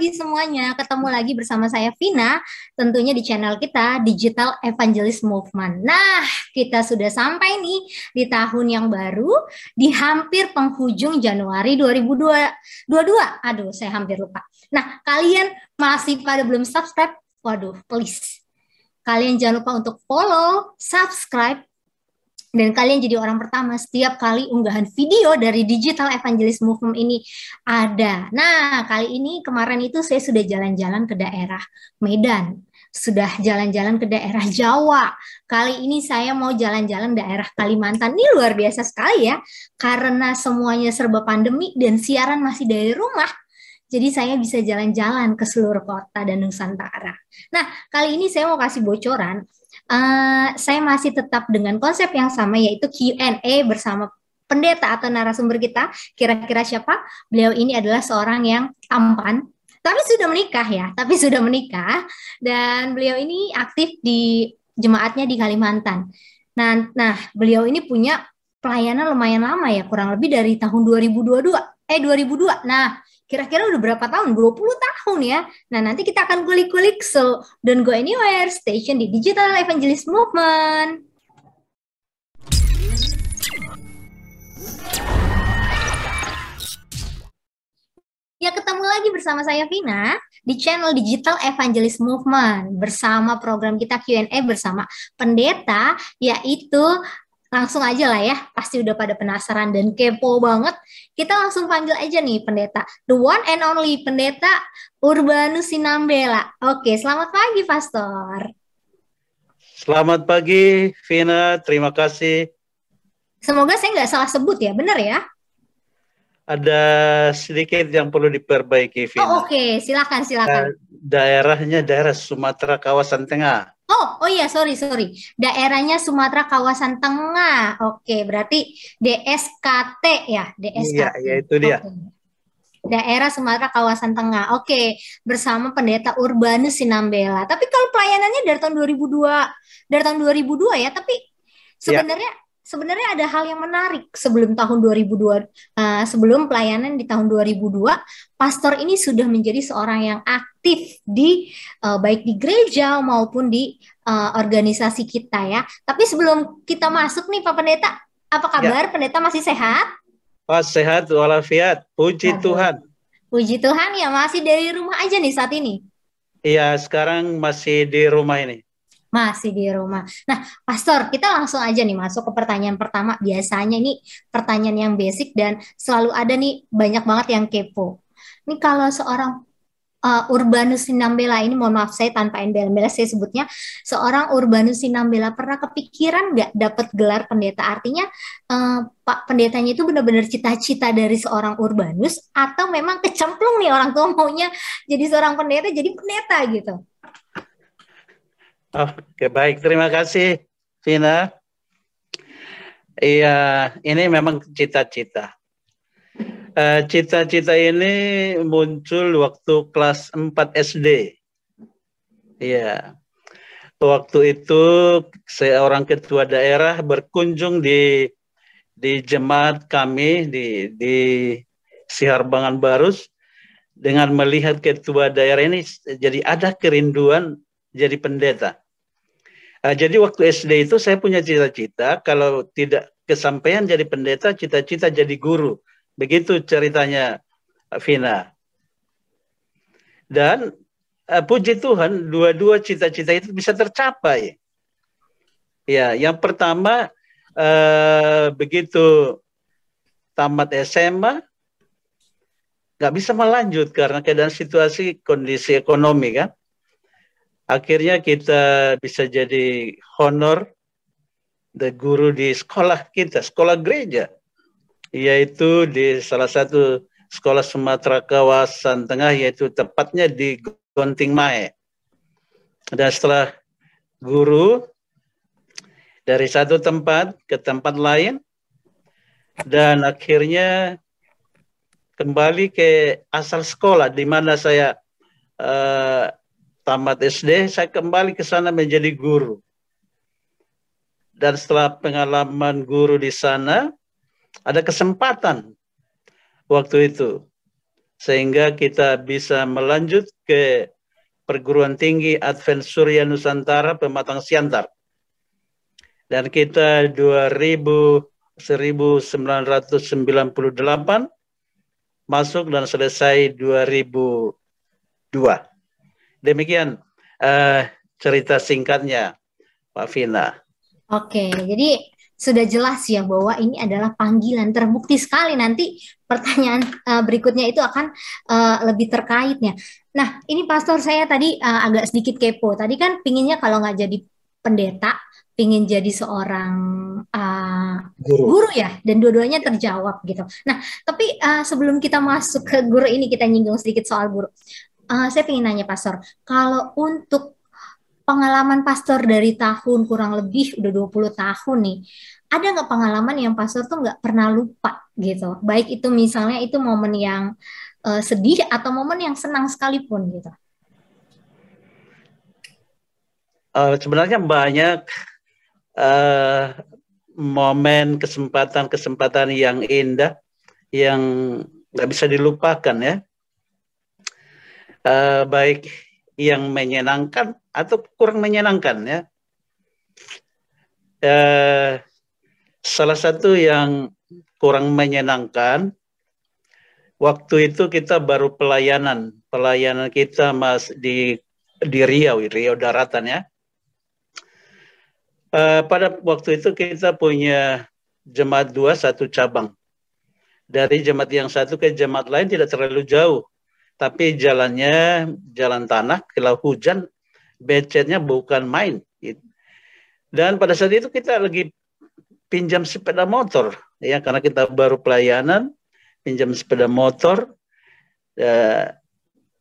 pagi semuanya. Ketemu lagi bersama saya Vina, tentunya di channel kita Digital Evangelist Movement. Nah, kita sudah sampai nih di tahun yang baru, di hampir penghujung Januari 2022. Aduh, saya hampir lupa. Nah, kalian masih pada belum subscribe? Waduh, please. Kalian jangan lupa untuk follow, subscribe, dan kalian jadi orang pertama setiap kali unggahan video dari Digital Evangelist Movement ini ada. Nah, kali ini kemarin itu saya sudah jalan-jalan ke daerah Medan, sudah jalan-jalan ke daerah Jawa. Kali ini saya mau jalan-jalan daerah Kalimantan. Ini luar biasa sekali ya, karena semuanya serba pandemi dan siaran masih dari rumah. Jadi saya bisa jalan-jalan ke seluruh kota dan Nusantara. Nah, kali ini saya mau kasih bocoran uh, saya masih tetap dengan konsep yang sama yaitu Q&A bersama pendeta atau narasumber kita. Kira-kira siapa? Beliau ini adalah seorang yang tampan, tapi sudah menikah ya, tapi sudah menikah dan beliau ini aktif di jemaatnya di Kalimantan. Nah, nah beliau ini punya pelayanan lumayan lama ya, kurang lebih dari tahun 2022. Eh 2002. Nah, kira-kira udah berapa tahun? 20 tahun ya. Nah, nanti kita akan kulik-kulik. So, don't go anywhere. Station di Digital Evangelist Movement. Ya, ketemu lagi bersama saya Vina di channel Digital Evangelist Movement bersama program kita Q&A bersama pendeta yaitu langsung aja lah ya, pasti udah pada penasaran dan kepo banget. Kita langsung panggil aja nih pendeta, the one and only pendeta Urbanus Sinambela. Oke, selamat pagi Pastor. Selamat pagi Vina, terima kasih. Semoga saya nggak salah sebut ya, benar ya? Ada sedikit yang perlu diperbaiki Vina. Oh, Oke, okay. silakan silakan. Daerahnya daerah Sumatera kawasan tengah. Oh, oh iya, sorry, sorry. Daerahnya Sumatera kawasan tengah. Oke, berarti DSKT ya, DSKT. Iya, iya itu dia. Oke. Daerah Sumatera kawasan tengah. Oke, bersama Pendeta Urbanus Sinambela. Tapi kalau pelayanannya dari tahun 2002, dari tahun 2002 ya, tapi iya. sebenarnya ya sebenarnya ada hal yang menarik sebelum tahun 2002 uh, eh, sebelum pelayanan di tahun 2002 pastor ini sudah menjadi seorang yang aktif di uh, baik di gereja maupun di uh, organisasi kita ya. Tapi sebelum kita masuk nih Pak Pendeta, apa ya. kabar ya. Pendeta masih sehat? Pak sehat walafiat. Puji Aduh. Tuhan. Puji Tuhan ya masih dari rumah aja nih saat ini. Iya, sekarang masih di rumah ini. Masih di rumah. Nah, Pastor, kita langsung aja nih masuk ke pertanyaan pertama. Biasanya ini pertanyaan yang basic dan selalu ada nih banyak banget yang kepo. Ini kalau seorang uh, Urbanus Sinambela ini, mohon maaf saya tanpa embel-embel saya sebutnya, seorang Urbanus Sinambela pernah kepikiran nggak dapat gelar pendeta? Artinya uh, Pak pendetanya itu benar-benar cita-cita dari seorang Urbanus atau memang kecemplung nih orang tua maunya jadi seorang pendeta, jadi pendeta gitu? Oke, baik. Terima kasih, Vina. Iya, ini memang cita-cita. Eh, cita-cita ini muncul waktu kelas 4 SD. Iya. Waktu itu seorang ketua daerah berkunjung di di jemaat kami di di Siharbangan Barus dengan melihat ketua daerah ini jadi ada kerinduan jadi pendeta. Uh, jadi waktu SD itu saya punya cita-cita kalau tidak kesampaian jadi pendeta, cita-cita jadi guru. Begitu ceritanya Vina. Dan uh, puji Tuhan dua-dua cita-cita itu bisa tercapai. Ya, yang pertama uh, begitu tamat SMA nggak bisa melanjut karena keadaan situasi kondisi ekonomi kan akhirnya kita bisa jadi honor the guru di sekolah kita, sekolah gereja, yaitu di salah satu sekolah Sumatera kawasan tengah, yaitu tepatnya di Gonting Mae. Dan setelah guru dari satu tempat ke tempat lain, dan akhirnya kembali ke asal sekolah di mana saya uh, tamat SD, saya kembali ke sana menjadi guru. Dan setelah pengalaman guru di sana, ada kesempatan waktu itu. sehingga kita bisa melanjut ke perguruan tinggi Advent Surya Nusantara Pematang Siantar. Dan kita 2000 1998 masuk dan selesai 2002. Demikian uh, cerita singkatnya, Pak Vina. Oke, jadi sudah jelas ya bahwa ini adalah panggilan terbukti sekali nanti pertanyaan uh, berikutnya itu akan uh, lebih terkaitnya. Nah, ini pastor saya tadi uh, agak sedikit kepo. Tadi kan pinginnya kalau nggak jadi pendeta, pingin jadi seorang uh, guru. guru ya dan dua-duanya terjawab gitu. Nah tapi uh, sebelum kita masuk ke guru ini kita nyinggung sedikit soal guru. Uh, saya ingin nanya pastor, kalau untuk pengalaman pastor dari tahun kurang lebih udah 20 tahun nih, ada nggak pengalaman yang pastor tuh nggak pernah lupa gitu? Baik itu misalnya itu momen yang uh, sedih atau momen yang senang sekalipun gitu. Uh, sebenarnya banyak uh, momen kesempatan-kesempatan yang indah yang nggak bisa dilupakan ya uh, baik yang menyenangkan atau kurang menyenangkan ya uh, salah satu yang kurang menyenangkan waktu itu kita baru pelayanan pelayanan kita mas di di Riau Riau daratan ya Uh, pada waktu itu kita punya jemaat dua satu cabang. Dari jemaat yang satu ke jemaat lain tidak terlalu jauh. Tapi jalannya jalan tanah, kalau hujan, becetnya bukan main. Dan pada saat itu kita lagi pinjam sepeda motor. ya Karena kita baru pelayanan, pinjam sepeda motor. Uh,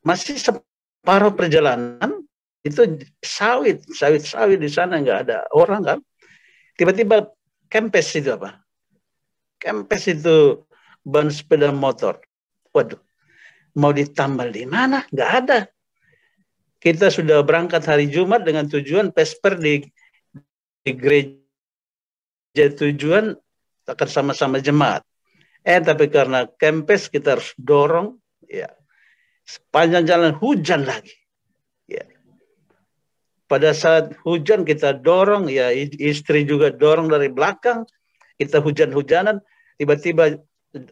masih separuh perjalanan, itu sawit, sawit-sawit di sana nggak ada orang kan. Tiba-tiba kempes itu apa? Kempes itu ban sepeda motor. Waduh, mau ditambal di mana? Nggak ada. Kita sudah berangkat hari Jumat dengan tujuan pesper di, di gereja tujuan akan sama-sama jemaat. Eh tapi karena kempes kita harus dorong, ya sepanjang jalan hujan lagi pada saat hujan kita dorong ya istri juga dorong dari belakang kita hujan-hujanan tiba-tiba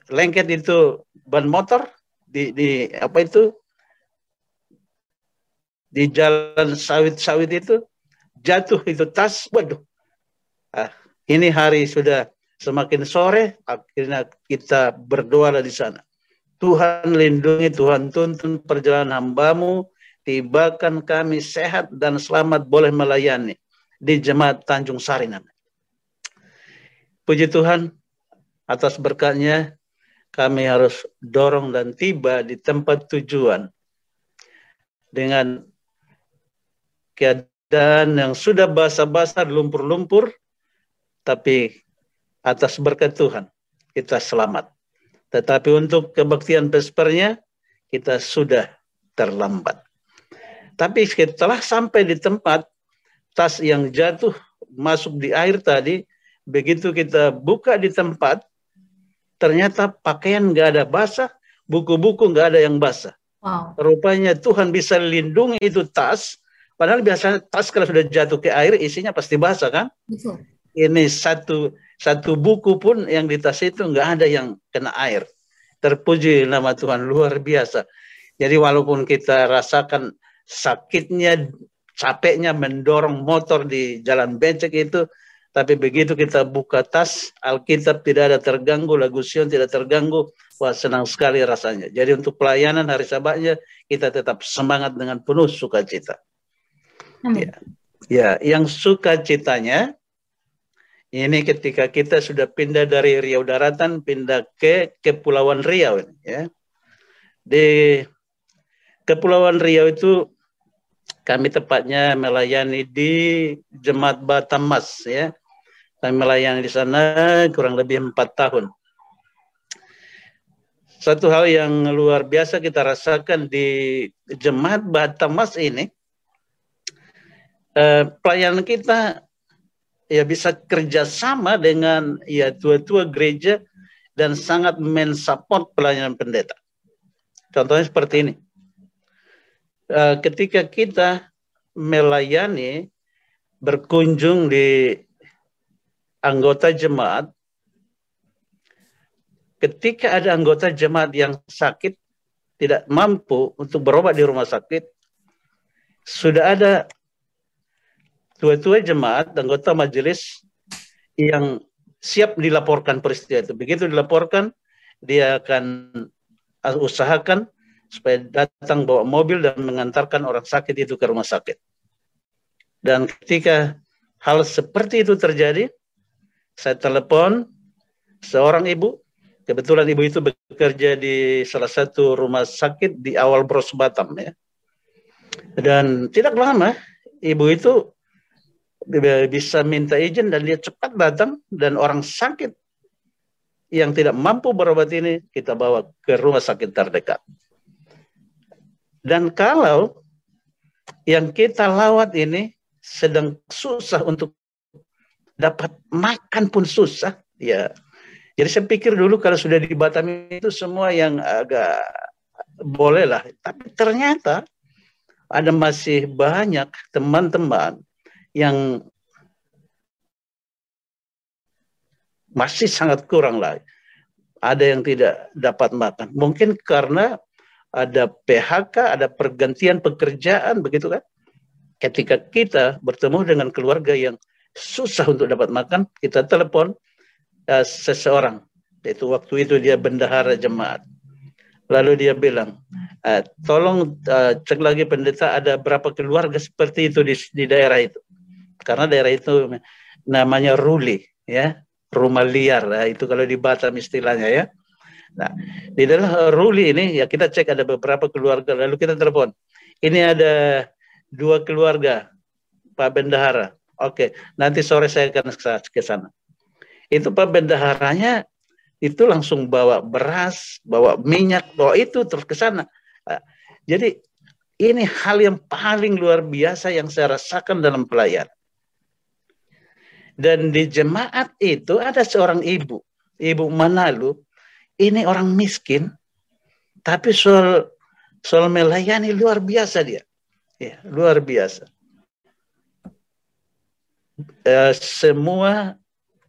lengket itu ban motor di, di apa itu? Di jalan sawit-sawit itu jatuh itu tas waduh. Ah, ini hari sudah semakin sore akhirnya kita berdoa di sana. Tuhan lindungi Tuhan tuntun perjalanan hambamu tibakan kami sehat dan selamat boleh melayani di jemaat Tanjung Sari Puji Tuhan atas berkatnya kami harus dorong dan tiba di tempat tujuan dengan keadaan yang sudah basah-basah lumpur-lumpur tapi atas berkat Tuhan kita selamat. Tetapi untuk kebaktian pespernya kita sudah terlambat. Tapi setelah sampai di tempat tas yang jatuh masuk di air tadi, begitu kita buka di tempat, ternyata pakaian nggak ada basah, buku-buku nggak ada yang basah. Wow. Rupanya Tuhan bisa lindungi itu tas, padahal biasanya tas kalau sudah jatuh ke air isinya pasti basah kan? Betul. Ini satu satu buku pun yang di tas itu nggak ada yang kena air. Terpuji nama Tuhan luar biasa. Jadi walaupun kita rasakan sakitnya, capeknya mendorong motor di jalan becek itu, tapi begitu kita buka tas, Alkitab tidak ada terganggu, lagu Sion tidak terganggu, wah senang sekali rasanya. Jadi untuk pelayanan hari sabatnya, kita tetap semangat dengan penuh sukacita. Ya. ya, yang sukacitanya, ini ketika kita sudah pindah dari Riau Daratan, pindah ke Kepulauan Riau. Ya. Di Kepulauan Riau itu kami tepatnya melayani di Jemaat Batamas ya. Kami melayani di sana kurang lebih empat tahun. Satu hal yang luar biasa kita rasakan di Jemaat Batamas ini, eh, pelayanan kita ya bisa kerjasama dengan ya tua-tua gereja dan sangat mensupport pelayanan pendeta. Contohnya seperti ini. Uh, ketika kita melayani berkunjung di anggota jemaat, ketika ada anggota jemaat yang sakit, tidak mampu untuk berobat di rumah sakit, sudah ada tua-tua jemaat, anggota majelis yang siap dilaporkan peristiwa itu. Begitu dilaporkan, dia akan usahakan supaya datang bawa mobil dan mengantarkan orang sakit itu ke rumah sakit. Dan ketika hal seperti itu terjadi, saya telepon seorang ibu, kebetulan ibu itu bekerja di salah satu rumah sakit di awal Bros Batam ya. Dan tidak lama ibu itu bisa minta izin dan dia cepat datang dan orang sakit yang tidak mampu berobat ini kita bawa ke rumah sakit terdekat. Dan kalau yang kita lawat ini sedang susah untuk dapat makan pun susah, ya. Jadi saya pikir dulu kalau sudah di Batam itu semua yang agak boleh lah. Tapi ternyata ada masih banyak teman-teman yang masih sangat kurang lah. Ada yang tidak dapat makan. Mungkin karena ada PHK, ada pergantian pekerjaan, begitu kan? Ketika kita bertemu dengan keluarga yang susah untuk dapat makan, kita telepon uh, seseorang. Itu waktu itu dia bendahara jemaat. Lalu dia bilang, uh, tolong uh, cek lagi pendeta ada berapa keluarga seperti itu di, di daerah itu. Karena daerah itu namanya ruli ya. Rumah liar. Nah, itu kalau di Batam istilahnya ya. Nah di dalam ruli ini ya kita cek ada beberapa keluarga lalu kita telepon. Ini ada dua keluarga Pak Bendahara oke nanti sore saya akan ke sana itu Pak Bendaharanya itu langsung bawa beras bawa minyak bawa itu terus ke sana nah, jadi ini hal yang paling luar biasa yang saya rasakan dalam pelayan dan di jemaat itu ada seorang ibu, ibu Manalu. Ini orang miskin, tapi soal soal melayani luar biasa dia. Ya, luar biasa. E, semua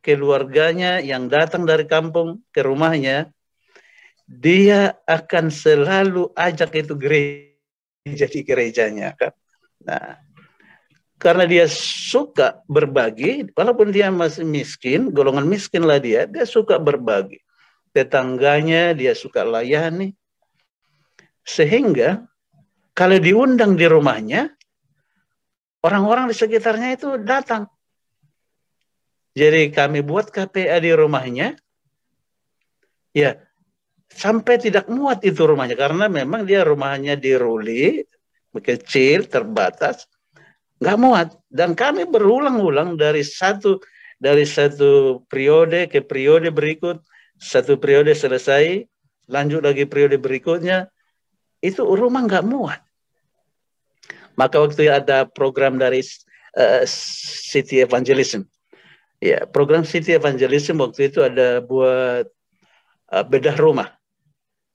keluarganya yang datang dari kampung ke rumahnya, dia akan selalu ajak itu gereja di gerejanya kan. Nah, karena dia suka berbagi, walaupun dia masih miskin, golongan miskin lah dia, dia suka berbagi. Tetangganya dia suka layani. Sehingga kalau diundang di rumahnya, orang-orang di sekitarnya itu datang. Jadi kami buat KPA di rumahnya, ya sampai tidak muat itu rumahnya. Karena memang dia rumahnya di Ruli, kecil, terbatas nggak muat. Dan kami berulang-ulang dari satu dari satu periode ke periode berikut satu periode selesai lanjut lagi periode berikutnya itu rumah nggak muat. Maka waktu ada program dari uh, City Evangelism ya program City Evangelism waktu itu ada buat uh, bedah rumah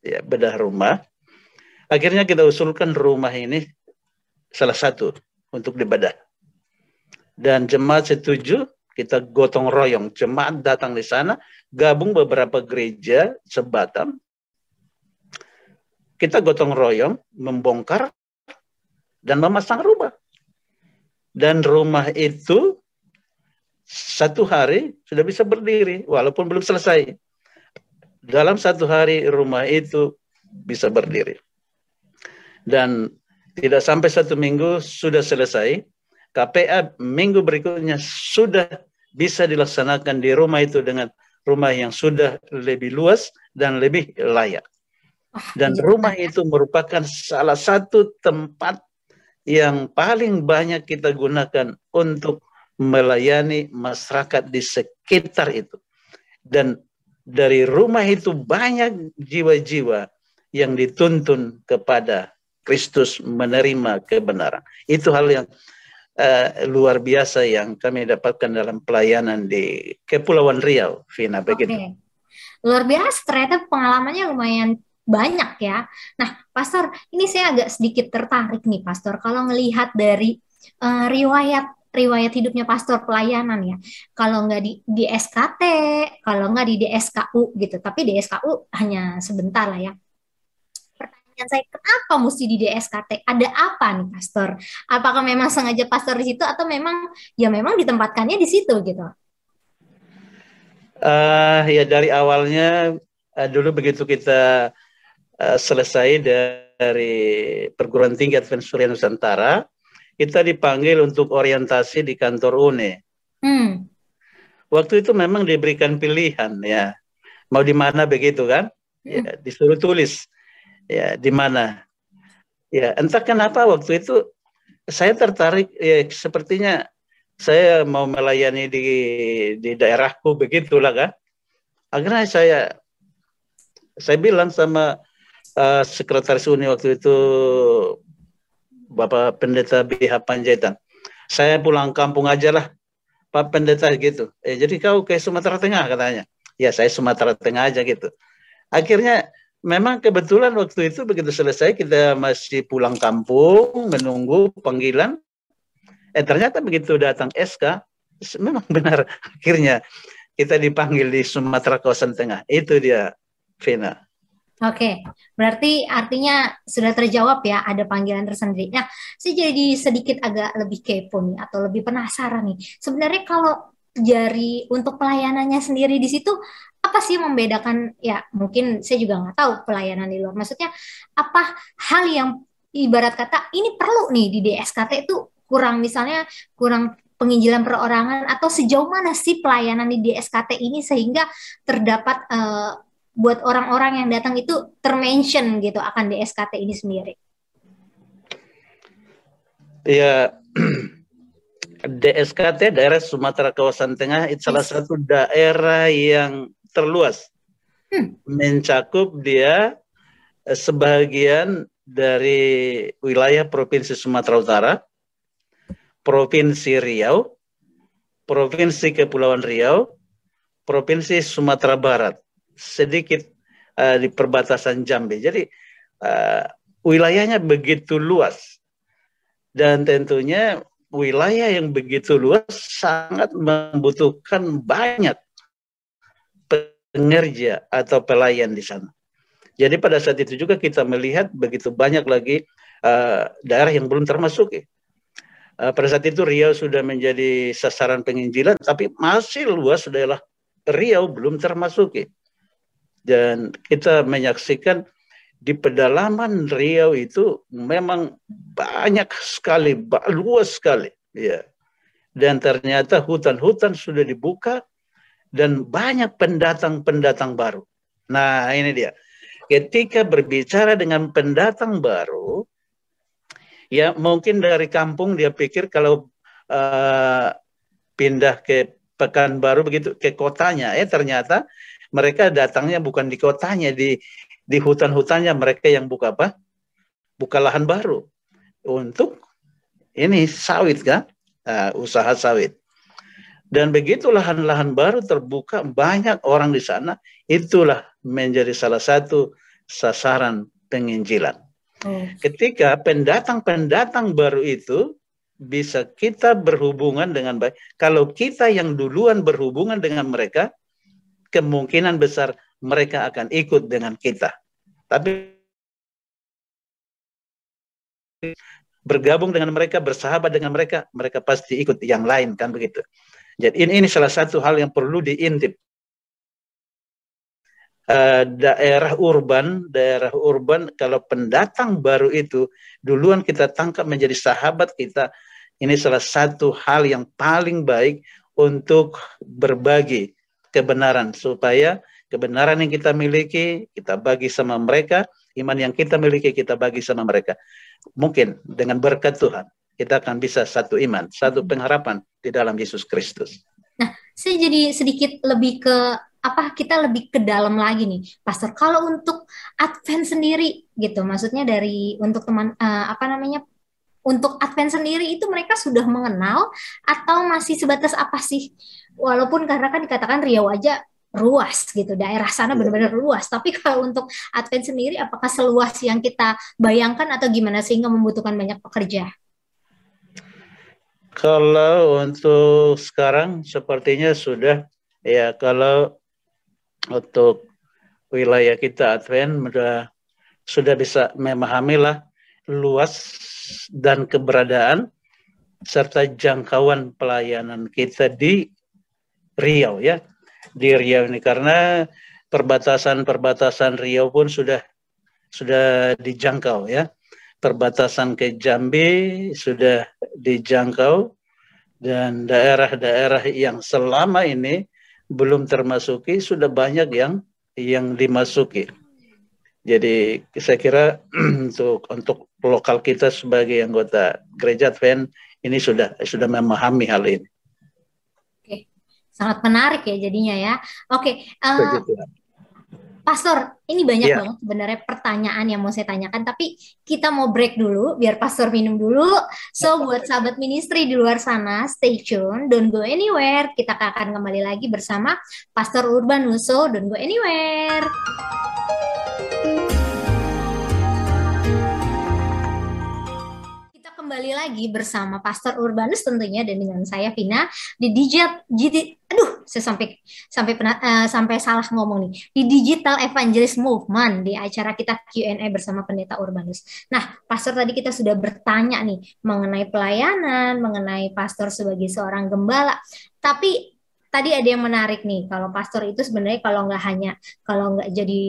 ya bedah rumah akhirnya kita usulkan rumah ini salah satu untuk dibedah. Dan jemaat setuju, kita gotong royong. Jemaat datang di sana, gabung beberapa gereja sebatam. Kita gotong royong, membongkar, dan memasang rumah. Dan rumah itu satu hari sudah bisa berdiri, walaupun belum selesai. Dalam satu hari rumah itu bisa berdiri. Dan tidak sampai satu minggu sudah selesai. KPA minggu berikutnya sudah bisa dilaksanakan di rumah itu dengan rumah yang sudah lebih luas dan lebih layak. Dan iya. rumah itu merupakan salah satu tempat yang paling banyak kita gunakan untuk melayani masyarakat di sekitar itu. Dan dari rumah itu banyak jiwa-jiwa yang dituntun kepada Kristus menerima kebenaran. Itu hal yang uh, luar biasa yang kami dapatkan dalam pelayanan di Kepulauan Riau, Vina begitu. Okay. Luar biasa, ternyata pengalamannya lumayan banyak ya. Nah, Pastor, ini saya agak sedikit tertarik nih, Pastor, kalau melihat dari uh, riwayat riwayat hidupnya pastor pelayanan ya. Kalau nggak di, di SKT, kalau nggak di DSKU gitu. Tapi DSKU hanya sebentar lah ya. Pertanyaan saya, kenapa mesti di DSKT? Ada apa nih pastor? Apakah memang sengaja pastor di situ atau memang ya memang ditempatkannya di situ gitu? Uh, ya dari awalnya uh, dulu begitu kita uh, selesai dari perguruan tinggi Advent Surya Nusantara, kita dipanggil untuk orientasi di kantor UNE. Hmm. Waktu itu memang diberikan pilihan ya, mau di mana begitu kan? Ya, hmm. disuruh tulis ya di mana. Ya entah kenapa waktu itu saya tertarik ya sepertinya saya mau melayani di di daerahku begitulah kan. Akhirnya saya saya bilang sama uh, sekretaris Uni waktu itu Bapak Pendeta BH Panjaitan. Saya pulang kampung aja lah, Pak Pendeta gitu. Eh, jadi kau ke Sumatera Tengah katanya. Ya saya Sumatera Tengah aja gitu. Akhirnya memang kebetulan waktu itu begitu selesai kita masih pulang kampung menunggu panggilan. Eh ternyata begitu datang SK, memang benar akhirnya kita dipanggil di Sumatera kawasan tengah. Itu dia, Vina. Oke, berarti artinya sudah terjawab ya, ada panggilan tersendiri. Nah, saya jadi sedikit agak lebih kepo nih, atau lebih penasaran nih. Sebenarnya kalau jari untuk pelayanannya sendiri di situ, apa sih membedakan, ya mungkin saya juga nggak tahu pelayanan di luar. Maksudnya, apa hal yang ibarat kata ini perlu nih di DSKT itu kurang misalnya kurang penginjilan perorangan atau sejauh mana sih pelayanan di DSKT ini sehingga terdapat uh, buat orang-orang yang datang itu termention gitu akan DSKT ini sendiri? Ya, DSKT daerah Sumatera kawasan tengah itu salah satu daerah yang terluas, hmm. mencakup dia eh, sebagian dari wilayah provinsi Sumatera Utara, provinsi Riau, provinsi Kepulauan Riau, provinsi Sumatera Barat sedikit uh, di perbatasan Jambi. Jadi uh, wilayahnya begitu luas dan tentunya wilayah yang begitu luas sangat membutuhkan banyak pengerja atau pelayan di sana. Jadi pada saat itu juga kita melihat begitu banyak lagi uh, daerah yang belum termasuk. Ya. Uh, pada saat itu Riau sudah menjadi sasaran penginjilan, tapi masih luas adalah Riau belum termasuk. Dan kita menyaksikan di pedalaman Riau itu memang banyak sekali, luas sekali, ya. Dan ternyata hutan-hutan sudah dibuka dan banyak pendatang-pendatang baru. Nah, ini dia. Ketika berbicara dengan pendatang baru, ya mungkin dari kampung dia pikir kalau uh, pindah ke Pekanbaru begitu ke kotanya, eh ternyata mereka datangnya bukan di kotanya, di di hutan-hutannya mereka yang buka apa? Buka lahan baru untuk ini sawit kan, uh, usaha sawit. Dan begitu lahan-lahan baru terbuka, banyak orang di sana, itulah menjadi salah satu sasaran penginjilan. Oh. Ketika pendatang-pendatang baru itu bisa kita berhubungan dengan baik. Kalau kita yang duluan berhubungan dengan mereka, kemungkinan besar mereka akan ikut dengan kita. Tapi bergabung dengan mereka, bersahabat dengan mereka, mereka pasti ikut yang lain kan begitu. Jadi ini, ini salah satu hal yang perlu diintip. Uh, daerah urban, daerah urban kalau pendatang baru itu duluan kita tangkap menjadi sahabat kita, ini salah satu hal yang paling baik untuk berbagi kebenaran supaya kebenaran yang kita miliki kita bagi sama mereka, iman yang kita miliki kita bagi sama mereka. Mungkin dengan berkat Tuhan kita akan bisa satu iman, satu pengharapan di dalam Yesus Kristus. Nah, saya jadi sedikit lebih ke apa kita lebih ke dalam lagi nih, Pastor. Kalau untuk Advent sendiri gitu, maksudnya dari untuk teman uh, apa namanya untuk Advent sendiri itu mereka sudah mengenal atau masih sebatas apa sih? Walaupun karena kan dikatakan Riau aja luas gitu. Daerah sana benar-benar luas. Tapi kalau untuk Advent sendiri, apakah seluas yang kita bayangkan atau gimana sehingga membutuhkan banyak pekerja? Kalau untuk sekarang sepertinya sudah ya kalau untuk wilayah kita Advent sudah sudah bisa memahami lah luas dan keberadaan serta jangkauan pelayanan kita di Riau ya di Riau ini karena perbatasan-perbatasan Riau pun sudah sudah dijangkau ya perbatasan ke Jambi sudah dijangkau dan daerah-daerah yang selama ini belum termasuki sudah banyak yang yang dimasuki. Jadi saya kira untuk untuk lokal kita sebagai anggota gereja Advent ini sudah sudah memahami hal ini. Oke, sangat menarik ya jadinya ya. Oke, uh, Pastor, ini banyak yeah. banget sebenarnya pertanyaan yang mau saya tanyakan, tapi kita mau break dulu biar Pastor minum dulu. So buat sahabat ministry di luar sana, stay tune, don't go anywhere. Kita akan kembali lagi bersama Pastor Urban Uso, don't go anywhere. Kembali lagi bersama Pastor Urbanus tentunya dan dengan saya Vina di digital aduh saya sampai sampai pernah, uh, sampai salah ngomong nih di Digital Evangelist Movement di acara kita Q&A bersama Pendeta Urbanus. Nah, Pastor tadi kita sudah bertanya nih mengenai pelayanan, mengenai pastor sebagai seorang gembala. Tapi tadi ada yang menarik nih kalau pastor itu sebenarnya kalau nggak hanya kalau nggak jadi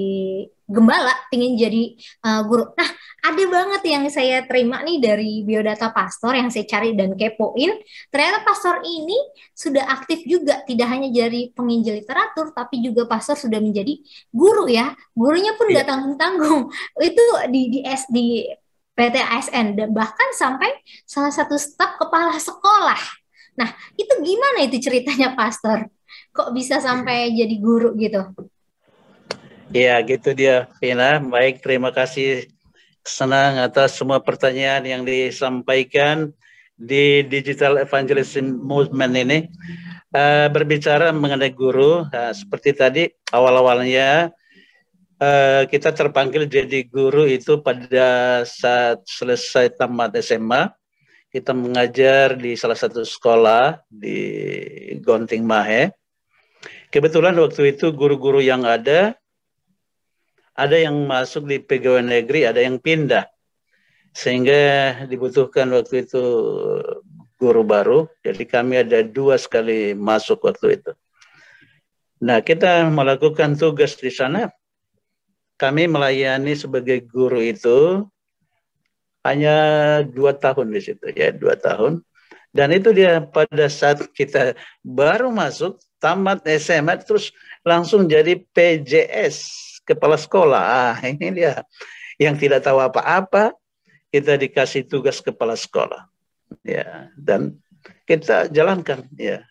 gembala pingin jadi uh, guru. Nah ada banget yang saya terima nih dari biodata pastor yang saya cari dan kepoin. Ternyata pastor ini sudah aktif juga tidak hanya jadi penginjil literatur tapi juga pastor sudah menjadi guru ya. Gurunya pun nggak yeah. tanggung tanggung itu di di S di PT ASN dan bahkan sampai salah satu staf kepala sekolah Nah, itu gimana itu ceritanya pastor? Kok bisa sampai jadi guru gitu? Ya, gitu dia, Vina. Baik, terima kasih. Senang atas semua pertanyaan yang disampaikan di Digital Evangelism Movement ini. Uh, berbicara mengenai guru, uh, seperti tadi awal-awalnya uh, kita terpanggil jadi guru itu pada saat selesai tamat SMA kita mengajar di salah satu sekolah di Gonting Mahe. Kebetulan waktu itu guru-guru yang ada, ada yang masuk di pegawai negeri, ada yang pindah. Sehingga dibutuhkan waktu itu guru baru. Jadi kami ada dua sekali masuk waktu itu. Nah, kita melakukan tugas di sana. Kami melayani sebagai guru itu hanya dua tahun di situ ya dua tahun. Dan itu dia pada saat kita baru masuk tamat SMA terus langsung jadi PJS kepala sekolah. Ah ini dia. Yang tidak tahu apa-apa kita dikasih tugas kepala sekolah. Ya dan kita jalankan ya.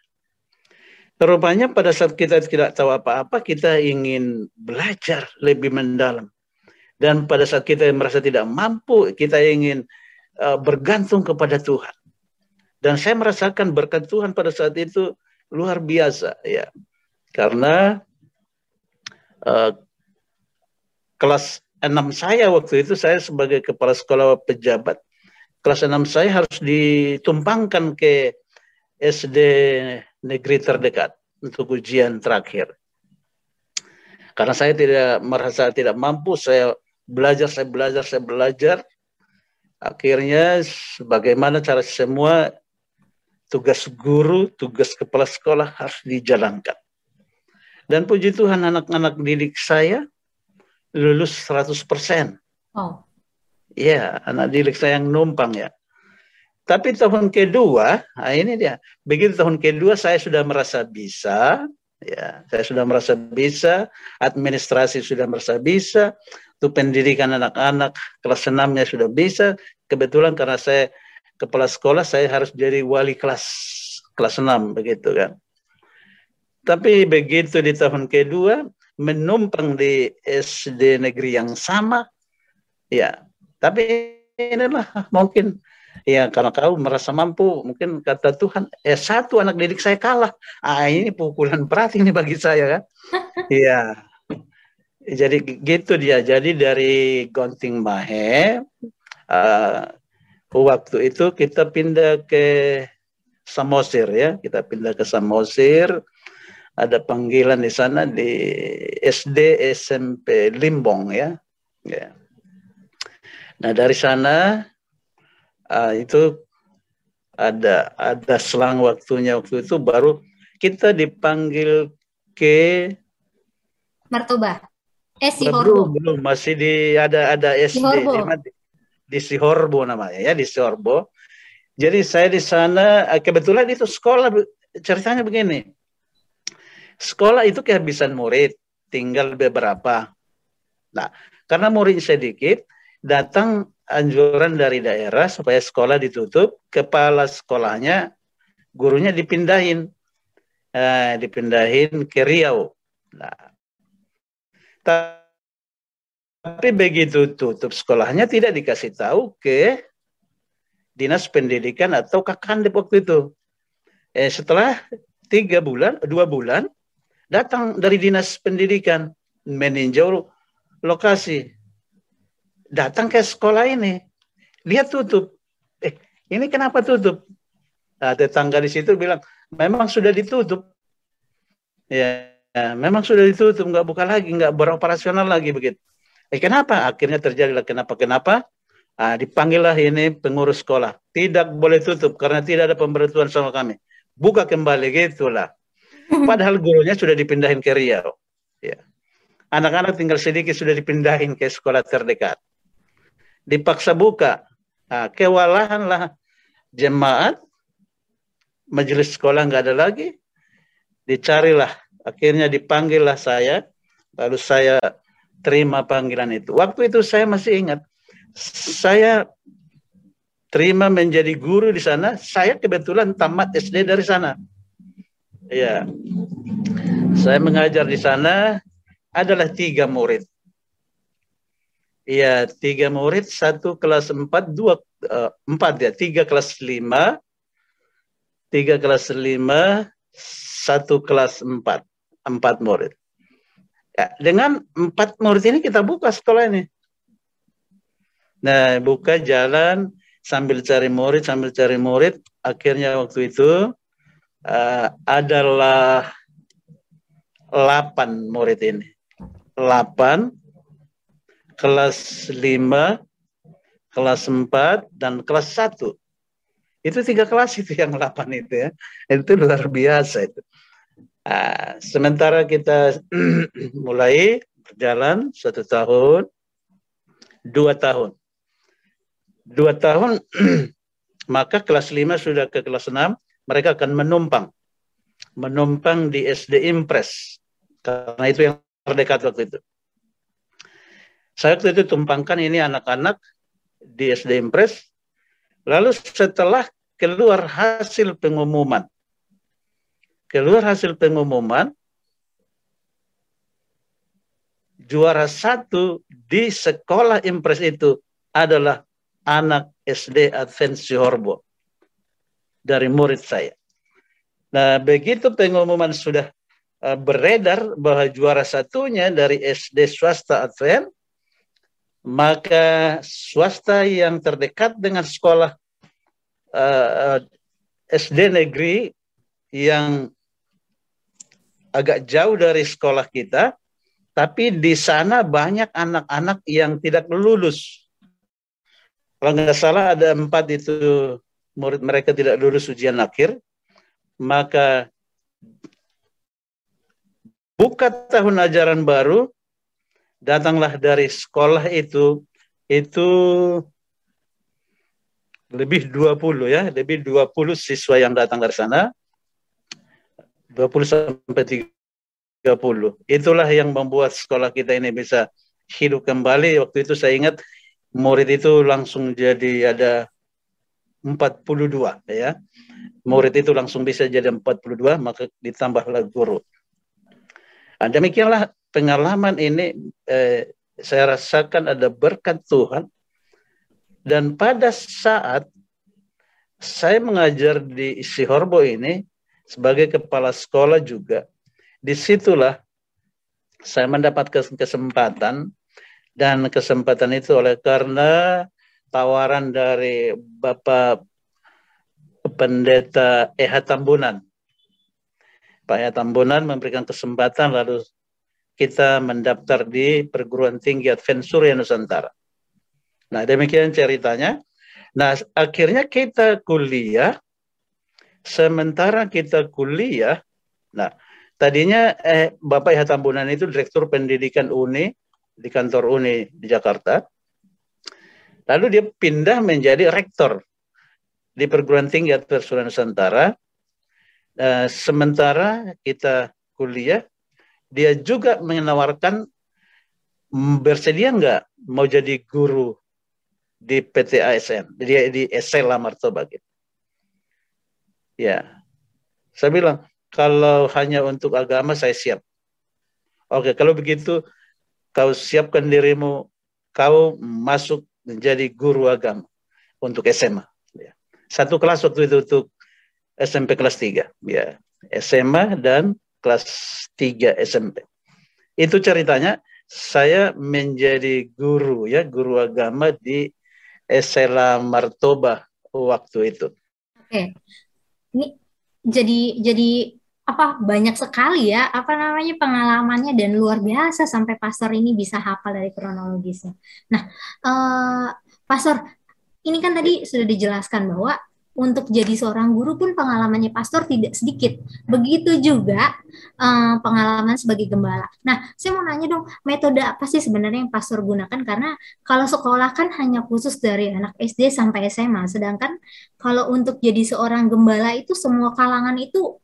Rupanya pada saat kita tidak tahu apa-apa, kita ingin belajar lebih mendalam. Dan pada saat kita merasa tidak mampu, kita ingin uh, bergantung kepada Tuhan. Dan saya merasakan berkat Tuhan pada saat itu luar biasa ya. Karena uh, kelas 6 saya waktu itu saya sebagai kepala sekolah pejabat kelas 6 saya harus ditumpangkan ke SD negeri terdekat untuk ujian terakhir. Karena saya tidak merasa tidak mampu, saya belajar, saya belajar, saya belajar. Akhirnya bagaimana cara semua tugas guru, tugas kepala sekolah harus dijalankan. Dan puji Tuhan anak-anak didik saya lulus 100%. Oh. Ya, anak didik saya yang numpang ya. Tapi tahun kedua, nah ini dia. Begitu tahun kedua saya sudah merasa bisa, ya, saya sudah merasa bisa, administrasi sudah merasa bisa, untuk pendidikan anak-anak kelas 6-nya sudah bisa. Kebetulan karena saya kepala sekolah, saya harus jadi wali kelas kelas 6 begitu kan. Tapi begitu di tahun kedua menumpang di SD negeri yang sama, ya. Tapi inilah mungkin Ya, karena kau merasa mampu, mungkin kata Tuhan, eh satu anak didik saya kalah. Ah, ini pukulan berat ini bagi saya kan. Iya. Jadi gitu dia. Jadi dari Gonting Mahe, uh, waktu itu kita pindah ke Samosir ya, kita pindah ke Samosir. Ada panggilan di sana di SD SMP Limbong ya. ya. Nah dari sana uh, itu ada ada selang waktunya waktu itu baru kita dipanggil ke Martoba. Eh Sihorbo. Belum, belum masih di ada ada SD di, di Sihorbo namanya ya di Sihorbo. Jadi saya di sana eh, kebetulan itu sekolah ceritanya begini. Sekolah itu kehabisan murid, tinggal beberapa. Nah, karena murid sedikit, datang anjuran dari daerah supaya sekolah ditutup, kepala sekolahnya gurunya dipindahin, eh, dipindahin ke Riau. Nah, tapi begitu tutup sekolahnya tidak dikasih tahu ke dinas pendidikan atau kakandep waktu itu. Eh, setelah tiga bulan, dua bulan, datang dari dinas pendidikan meninjau lokasi datang ke sekolah ini, lihat tutup. Eh, ini kenapa tutup? Nah, tetangga di situ bilang, memang sudah ditutup. Ya, ya memang sudah ditutup, nggak buka lagi, nggak beroperasional lagi begitu. Eh, kenapa? Akhirnya terjadilah kenapa-kenapa. Ah, dipanggillah ini pengurus sekolah. Tidak boleh tutup karena tidak ada pemberitahuan sama kami. Buka kembali gitulah. Padahal gurunya sudah dipindahin ke Riau. Ya. Anak-anak tinggal sedikit sudah dipindahin ke sekolah terdekat dipaksa buka. Nah, kewalahanlah jemaat, majelis sekolah nggak ada lagi, dicarilah. Akhirnya dipanggillah saya, lalu saya terima panggilan itu. Waktu itu saya masih ingat, saya terima menjadi guru di sana. Saya kebetulan tamat SD dari sana. Ya, saya mengajar di sana adalah tiga murid. Iya, tiga murid, satu kelas empat, dua uh, empat ya, tiga kelas lima, tiga kelas lima, satu kelas empat, empat murid. Ya, dengan empat murid ini kita buka sekolah ini. Nah, buka jalan sambil cari murid, sambil cari murid. Akhirnya waktu itu uh, adalah delapan murid ini. Delapan kelas 5, kelas 4, dan kelas 1. Itu tiga kelas itu yang 8 itu ya. Itu luar biasa itu. Nah, sementara kita mulai berjalan satu tahun, dua tahun. Dua tahun, maka kelas 5 sudah ke kelas 6, mereka akan menumpang. Menumpang di SD Impres. Karena itu yang terdekat waktu itu. Saya waktu itu tumpangkan ini anak-anak di SD Impres. Lalu setelah keluar hasil pengumuman, keluar hasil pengumuman, juara satu di sekolah Impres itu adalah anak SD Advent Horbo dari murid saya. Nah, begitu pengumuman sudah uh, beredar bahwa juara satunya dari SD swasta Advent, maka swasta yang terdekat dengan sekolah uh, eh, SD negeri yang agak jauh dari sekolah kita, tapi di sana banyak anak-anak yang tidak lulus. Kalau nggak salah ada empat itu murid mereka tidak lulus ujian akhir, maka buka tahun ajaran baru datanglah dari sekolah itu itu lebih 20 ya, lebih 20 siswa yang datang dari sana. 20 sampai 30. Itulah yang membuat sekolah kita ini bisa hidup kembali. Waktu itu saya ingat murid itu langsung jadi ada 42 ya. Murid itu langsung bisa jadi 42 maka ditambahlah guru. Nah, demikianlah pengalaman ini eh, saya rasakan ada berkat Tuhan dan pada saat saya mengajar di Isi Horbo ini sebagai kepala sekolah juga. Di situlah saya mendapatkan kesempatan dan kesempatan itu oleh karena tawaran dari Bapak Pendeta Eha Tambunan. Pak Eha Tambunan memberikan kesempatan lalu kita mendaftar di perguruan tinggi Advent Surya Nusantara. Nah demikian ceritanya. Nah, akhirnya kita kuliah. Sementara kita kuliah, nah, tadinya eh, Bapak Iha Tambunan itu Direktur Pendidikan UNI di kantor UNI di Jakarta. Lalu dia pindah menjadi rektor di perguruan tinggi Adversuran Nusantara. Uh, sementara kita kuliah, dia juga menawarkan bersedia nggak mau jadi guru di PT ASN, di, di Esela Martoba gitu. Ya, saya bilang kalau hanya untuk agama saya siap. Oke, kalau begitu kau siapkan dirimu, kau masuk menjadi guru agama untuk SMA. Ya. Satu kelas waktu itu untuk SMP kelas 3. Ya. SMA dan kelas 3 SMP. Itu ceritanya saya menjadi guru ya, guru agama di Esela Martoba waktu itu. Oke. Ini jadi jadi apa banyak sekali ya apa namanya pengalamannya dan luar biasa sampai pastor ini bisa hafal dari kronologisnya. Nah, uh, pastor ini kan tadi sudah dijelaskan bahwa untuk jadi seorang guru pun pengalamannya pastor tidak sedikit. Begitu juga um, pengalaman sebagai gembala. Nah, saya mau nanya dong, metode apa sih sebenarnya yang pastor gunakan? Karena kalau sekolah kan hanya khusus dari anak SD sampai SMA, sedangkan kalau untuk jadi seorang gembala itu semua kalangan itu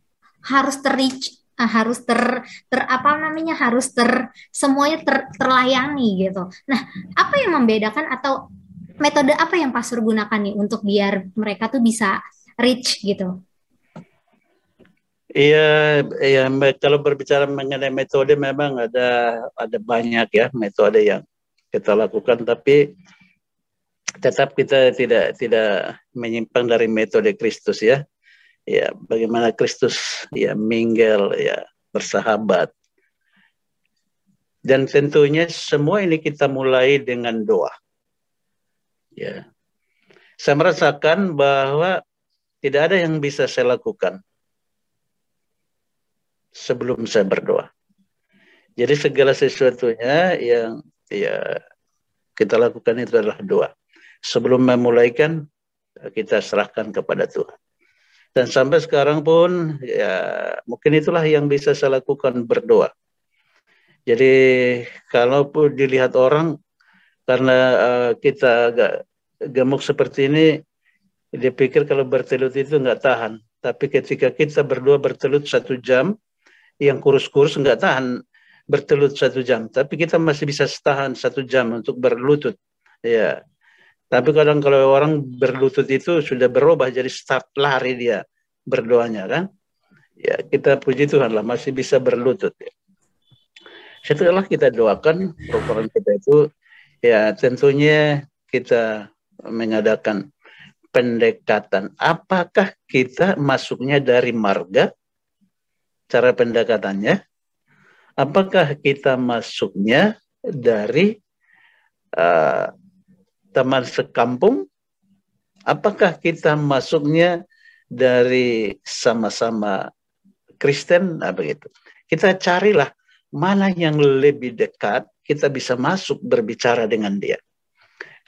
harus terreach uh, harus ter ter apa namanya harus ter semuanya ter, terlayani gitu. Nah, apa yang membedakan atau metode apa yang pastor gunakan nih untuk biar mereka tuh bisa reach gitu? Iya, iya. Kalau berbicara mengenai metode, memang ada ada banyak ya metode yang kita lakukan, tapi tetap kita tidak tidak menyimpang dari metode Kristus ya. Ya, bagaimana Kristus ya minggel ya bersahabat. Dan tentunya semua ini kita mulai dengan doa. Ya. Saya merasakan bahwa tidak ada yang bisa saya lakukan sebelum saya berdoa. Jadi segala sesuatunya yang ya kita lakukan itu adalah doa. Sebelum memulaikan kita serahkan kepada Tuhan. Dan sampai sekarang pun ya mungkin itulah yang bisa saya lakukan berdoa. Jadi kalau dilihat orang karena uh, kita agak gemuk seperti ini, dia pikir kalau bertelut itu nggak tahan. Tapi ketika kita berdua bertelut satu jam, yang kurus-kurus nggak tahan bertelut satu jam. Tapi kita masih bisa tahan satu jam untuk berlutut. Ya. Tapi kadang kalau orang berlutut itu sudah berubah jadi start lari dia berdoanya kan. Ya kita puji Tuhan lah masih bisa berlutut. Ya. Setelah kita doakan program kita itu ya tentunya kita mengadakan pendekatan. Apakah kita masuknya dari marga? Cara pendekatannya. Apakah kita masuknya dari uh, teman sekampung? Apakah kita masuknya dari sama-sama Kristen? Nah, begitu. Kita carilah mana yang lebih dekat, kita bisa masuk berbicara dengan dia.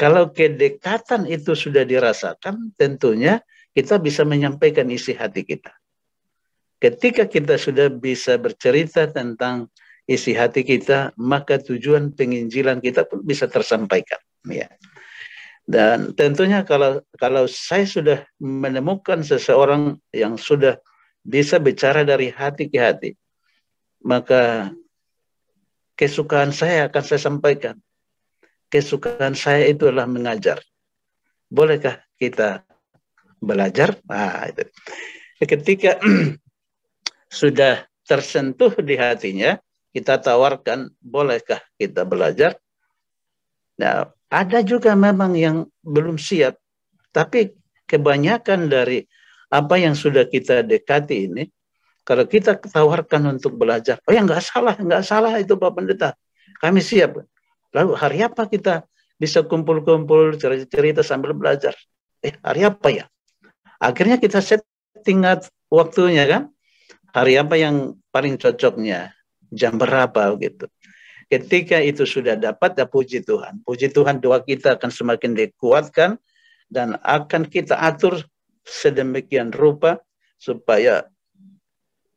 Kalau kedekatan itu sudah dirasakan, tentunya kita bisa menyampaikan isi hati kita. Ketika kita sudah bisa bercerita tentang isi hati kita, maka tujuan penginjilan kita pun bisa tersampaikan. Ya. Dan tentunya kalau kalau saya sudah menemukan seseorang yang sudah bisa bicara dari hati ke hati, maka kesukaan saya akan saya sampaikan kesukaan saya itu adalah mengajar. Bolehkah kita belajar? Nah, itu. Ketika sudah tersentuh di hatinya, kita tawarkan, bolehkah kita belajar? Nah, ada juga memang yang belum siap, tapi kebanyakan dari apa yang sudah kita dekati ini, kalau kita tawarkan untuk belajar, oh ya nggak salah, nggak salah itu Pak Pendeta, kami siap. Lalu hari apa kita bisa kumpul-kumpul cerita-cerita sambil belajar? Eh hari apa ya? Akhirnya kita setting waktunya kan, hari apa yang paling cocoknya, jam berapa gitu. Ketika itu sudah dapat, ya puji Tuhan. Puji Tuhan doa kita akan semakin dikuatkan dan akan kita atur sedemikian rupa supaya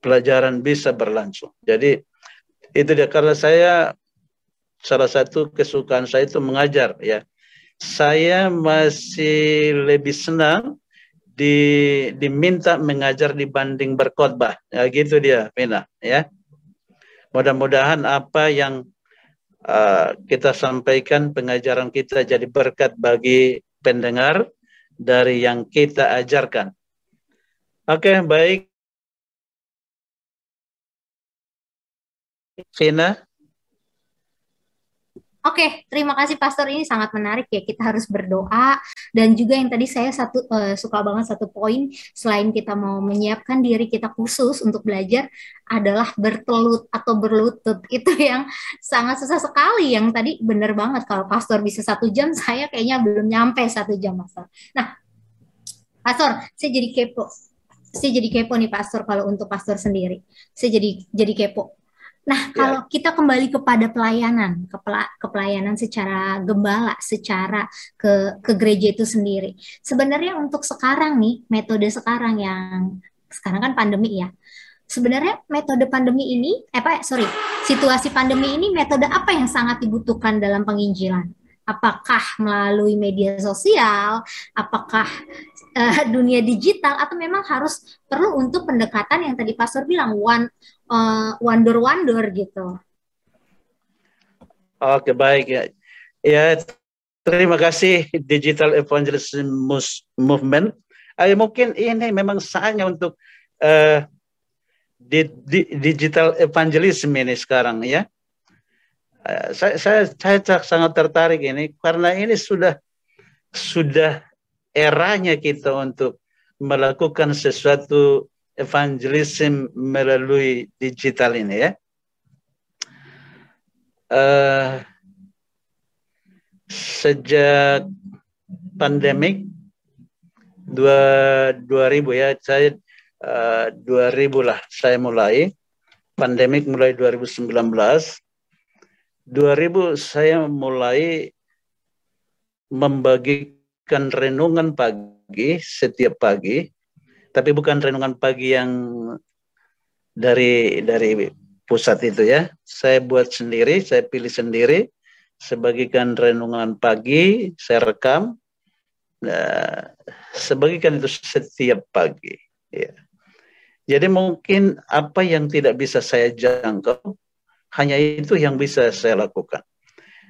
pelajaran bisa berlangsung. Jadi itu dia karena saya salah satu kesukaan saya itu mengajar ya. Saya masih lebih senang di diminta mengajar dibanding berkhotbah. Ya gitu dia, Mina, ya. Mudah-mudahan apa yang uh, kita sampaikan pengajaran kita jadi berkat bagi pendengar dari yang kita ajarkan. Oke, okay, baik. Vina. Oke, terima kasih Pastor. Ini sangat menarik ya. Kita harus berdoa dan juga yang tadi saya satu uh, suka banget satu poin selain kita mau menyiapkan diri kita khusus untuk belajar adalah bertelut atau berlutut itu yang sangat susah sekali. Yang tadi benar banget kalau Pastor bisa satu jam, saya kayaknya belum nyampe satu jam Pastor. Nah, Pastor, saya jadi kepo. Saya jadi kepo nih Pastor kalau untuk Pastor sendiri. Saya jadi jadi kepo Nah, ya. kalau kita kembali kepada pelayanan, ke, ke pelayanan secara gembala, secara ke ke gereja itu sendiri. Sebenarnya untuk sekarang nih, metode sekarang yang sekarang kan pandemi ya. Sebenarnya metode pandemi ini, eh apa sorry, situasi pandemi ini metode apa yang sangat dibutuhkan dalam penginjilan? Apakah melalui media sosial? Apakah uh, dunia digital atau memang harus perlu untuk pendekatan yang tadi Pastor bilang one uh, wonder wonder gitu. Oke baik ya. Ya terima kasih Digital Evangelism Movement. Uh, mungkin ini memang saatnya untuk uh, di, di, digital evangelism ini sekarang ya. Uh, saya, saya saya sangat tertarik ini karena ini sudah sudah eranya kita untuk melakukan sesuatu evangelism melalui digital ini ya. Uh, sejak pandemik dua 2000 ya saya uh, eh, 2000 lah saya mulai pandemik mulai 2019 2000 saya mulai membagi bukan renungan pagi setiap pagi, tapi bukan renungan pagi yang dari dari pusat itu ya. Saya buat sendiri, saya pilih sendiri, sebagikan renungan pagi, saya rekam, nah, sebagikan itu setiap pagi. Ya. Jadi mungkin apa yang tidak bisa saya jangkau, hanya itu yang bisa saya lakukan.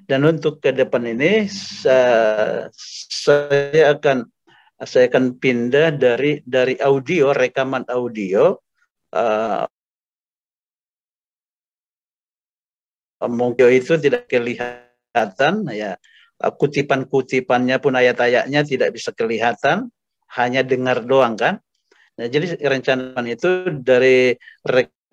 Dan untuk ke depan ini saya, akan saya akan pindah dari dari audio rekaman audio uh, itu tidak kelihatan ya kutipan-kutipannya pun ayat-ayatnya tidak bisa kelihatan hanya dengar doang kan nah jadi rencana itu dari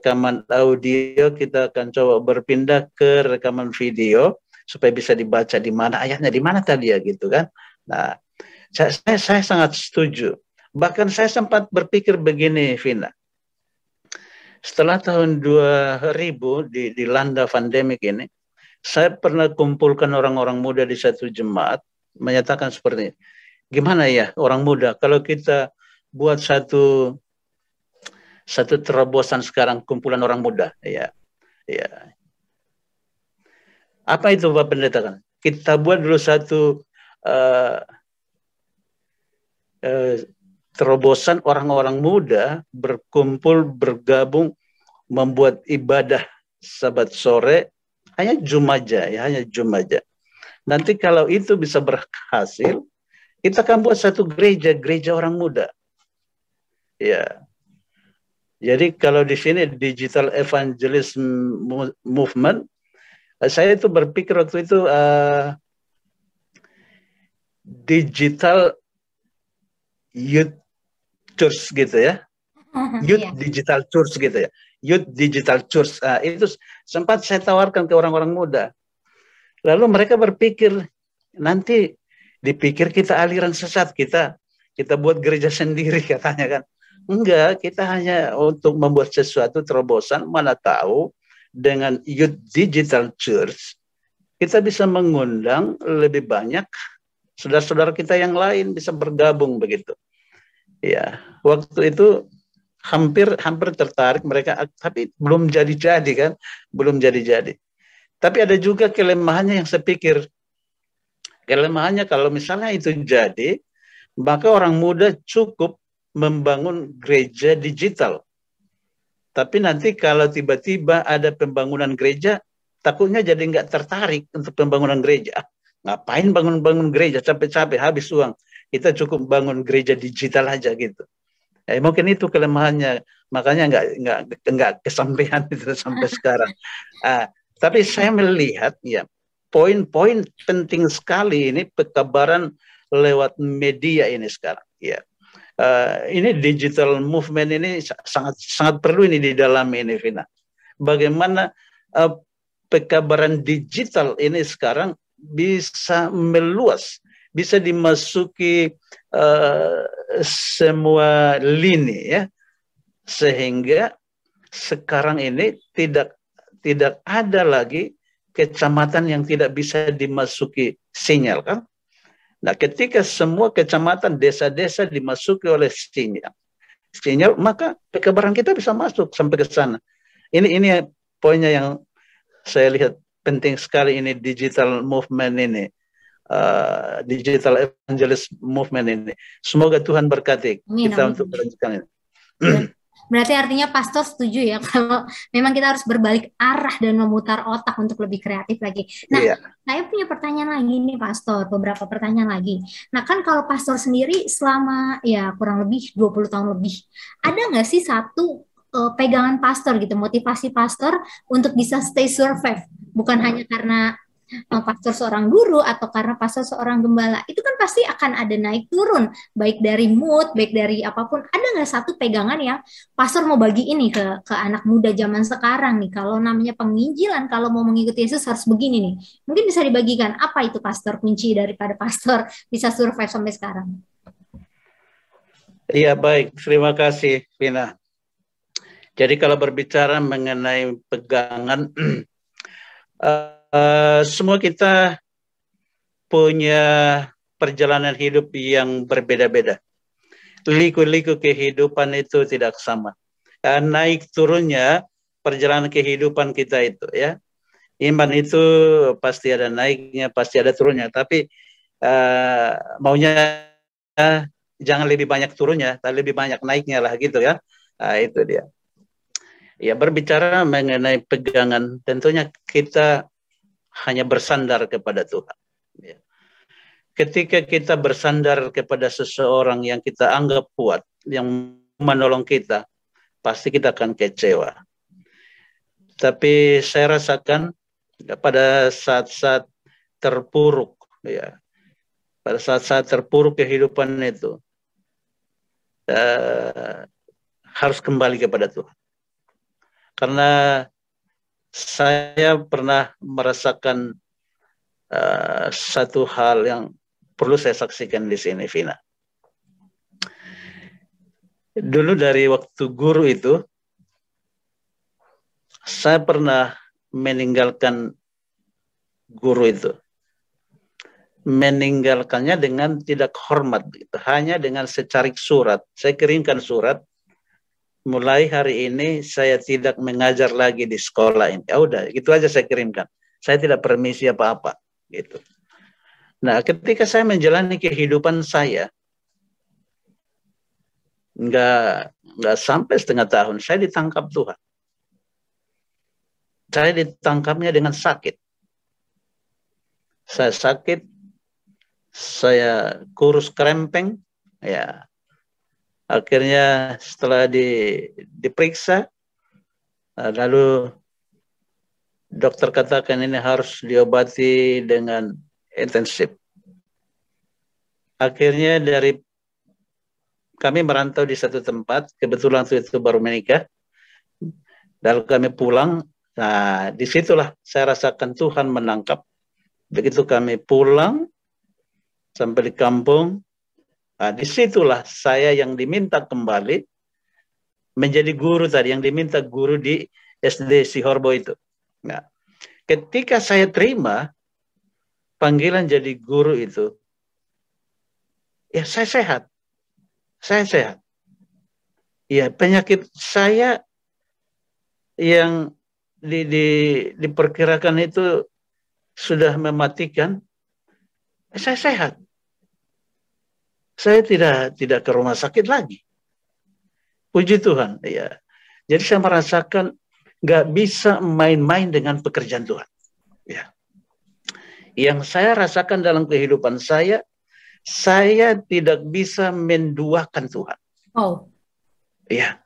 rekaman audio kita akan coba berpindah ke rekaman video supaya bisa dibaca di mana ayatnya di mana tadi ya gitu kan. Nah, saya, saya, sangat setuju. Bahkan saya sempat berpikir begini, Vina. Setelah tahun 2000 di, di landa pandemik ini, saya pernah kumpulkan orang-orang muda di satu jemaat menyatakan seperti ini. Gimana ya orang muda kalau kita buat satu satu terobosan sekarang kumpulan orang muda ya ya apa itu Pak Pendeta kan? Kita buat dulu satu uh, uh, terobosan orang-orang muda berkumpul bergabung membuat ibadah sabat sore hanya Jumaja ya hanya Jumaja. Nanti kalau itu bisa berhasil, kita akan buat satu gereja gereja orang muda. Ya. Jadi kalau di sini digital evangelism movement saya itu berpikir waktu itu uh, digital youth church gitu ya. Youth yeah. digital church gitu ya. Youth digital church. Nah, itu sempat saya tawarkan ke orang-orang muda. Lalu mereka berpikir nanti dipikir kita aliran sesat kita kita buat gereja sendiri katanya kan. Enggak, kita hanya untuk membuat sesuatu terobosan mana tahu dengan Youth Digital Church kita bisa mengundang lebih banyak saudara-saudara kita yang lain bisa bergabung begitu. Ya, waktu itu hampir hampir tertarik mereka tapi belum jadi-jadi kan, belum jadi-jadi. Tapi ada juga kelemahannya yang saya pikir kelemahannya kalau misalnya itu jadi, maka orang muda cukup membangun gereja digital. Tapi nanti kalau tiba-tiba ada pembangunan gereja, takutnya jadi nggak tertarik untuk pembangunan gereja. Ngapain bangun-bangun gereja capek-capek habis uang. Kita cukup bangun gereja digital aja gitu. Ya, mungkin itu kelemahannya, makanya nggak nggak nggak kesampaian itu sampai sekarang. Uh, tapi saya melihat ya poin-poin penting sekali ini pekabaran lewat media ini sekarang. Ya, uh, ini digital movement ini sangat sangat perlu ini di dalam ini, Vina. Bagaimana uh, pekabaran digital ini sekarang bisa meluas, bisa dimasuki uh, semua lini ya, sehingga sekarang ini tidak tidak ada lagi kecamatan yang tidak bisa dimasuki sinyal kan. Nah, ketika semua kecamatan, desa-desa dimasuki oleh sinyal, sinyal maka pekabaran kita bisa masuk sampai ke sana. Ini ini poinnya yang saya lihat penting sekali ini digital movement ini. Uh, digital evangelist movement ini. Semoga Tuhan berkati amin, kita amin. untuk melanjutkan ini. Berarti artinya pastor setuju ya kalau memang kita harus berbalik arah dan memutar otak untuk lebih kreatif lagi. Nah, iya. saya punya pertanyaan lagi nih pastor, beberapa pertanyaan lagi. Nah, kan kalau pastor sendiri selama ya kurang lebih 20 tahun lebih, ada nggak sih satu uh, pegangan pastor gitu, motivasi pastor untuk bisa stay survive, bukan hanya karena pastor seorang guru atau karena pastor seorang gembala, itu kan pasti akan ada naik turun, baik dari mood, baik dari apa pun. Ada nggak satu pegangan yang pastor mau bagi ini ke ke anak muda zaman sekarang nih, kalau namanya penginjilan, kalau mau mengikuti Yesus harus begini nih. Mungkin bisa dibagikan apa itu pastor kunci daripada pastor bisa survive sampai sekarang. Iya baik, terima kasih Vina. Jadi kalau berbicara mengenai pegangan, uh, semua kita punya perjalanan hidup yang berbeda-beda. Liku-liku kehidupan itu tidak sama. Uh, naik turunnya perjalanan kehidupan kita itu ya. Iman itu pasti ada naiknya, pasti ada turunnya. Tapi uh, maunya uh, jangan lebih banyak turunnya, tapi lebih banyak naiknya lah gitu ya. Nah, itu dia. Ya berbicara mengenai pegangan, tentunya kita hanya bersandar kepada Tuhan. Ya. Ketika kita bersandar kepada seseorang yang kita anggap kuat, yang menolong kita, pasti kita akan kecewa. Tapi saya rasakan pada saat-saat terpuruk, ya, pada saat-saat terpuruk kehidupan itu, uh, harus kembali kepada Tuhan karena saya pernah merasakan uh, satu hal yang perlu saya saksikan di sini, Vina. Dulu dari waktu guru itu, saya pernah meninggalkan guru itu. Meninggalkannya dengan tidak hormat, hanya dengan secarik surat. Saya kirimkan surat, mulai hari ini saya tidak mengajar lagi di sekolah ini. Ya udah, itu aja saya kirimkan. Saya tidak permisi apa-apa gitu. Nah, ketika saya menjalani kehidupan saya nggak nggak sampai setengah tahun, saya ditangkap Tuhan. Saya ditangkapnya dengan sakit. Saya sakit, saya kurus krempeng, ya akhirnya setelah di, diperiksa eh, lalu dokter katakan ini harus diobati dengan intensif akhirnya dari kami merantau di satu tempat, kebetulan waktu itu baru menikah. Lalu kami pulang, nah di situlah saya rasakan Tuhan menangkap. Begitu kami pulang, sampai di kampung, nah di situlah saya yang diminta kembali menjadi guru tadi, yang diminta guru di SD Sihorbo itu. Nah, ketika saya terima panggilan jadi guru itu, ya saya sehat saya sehat. Ya, penyakit saya yang di, di, diperkirakan itu sudah mematikan, saya sehat. Saya tidak tidak ke rumah sakit lagi. Puji Tuhan, ya. Jadi saya merasakan nggak bisa main-main dengan pekerjaan Tuhan. Ya. Yang saya rasakan dalam kehidupan saya, saya tidak bisa menduakan Tuhan. Oh. Ya,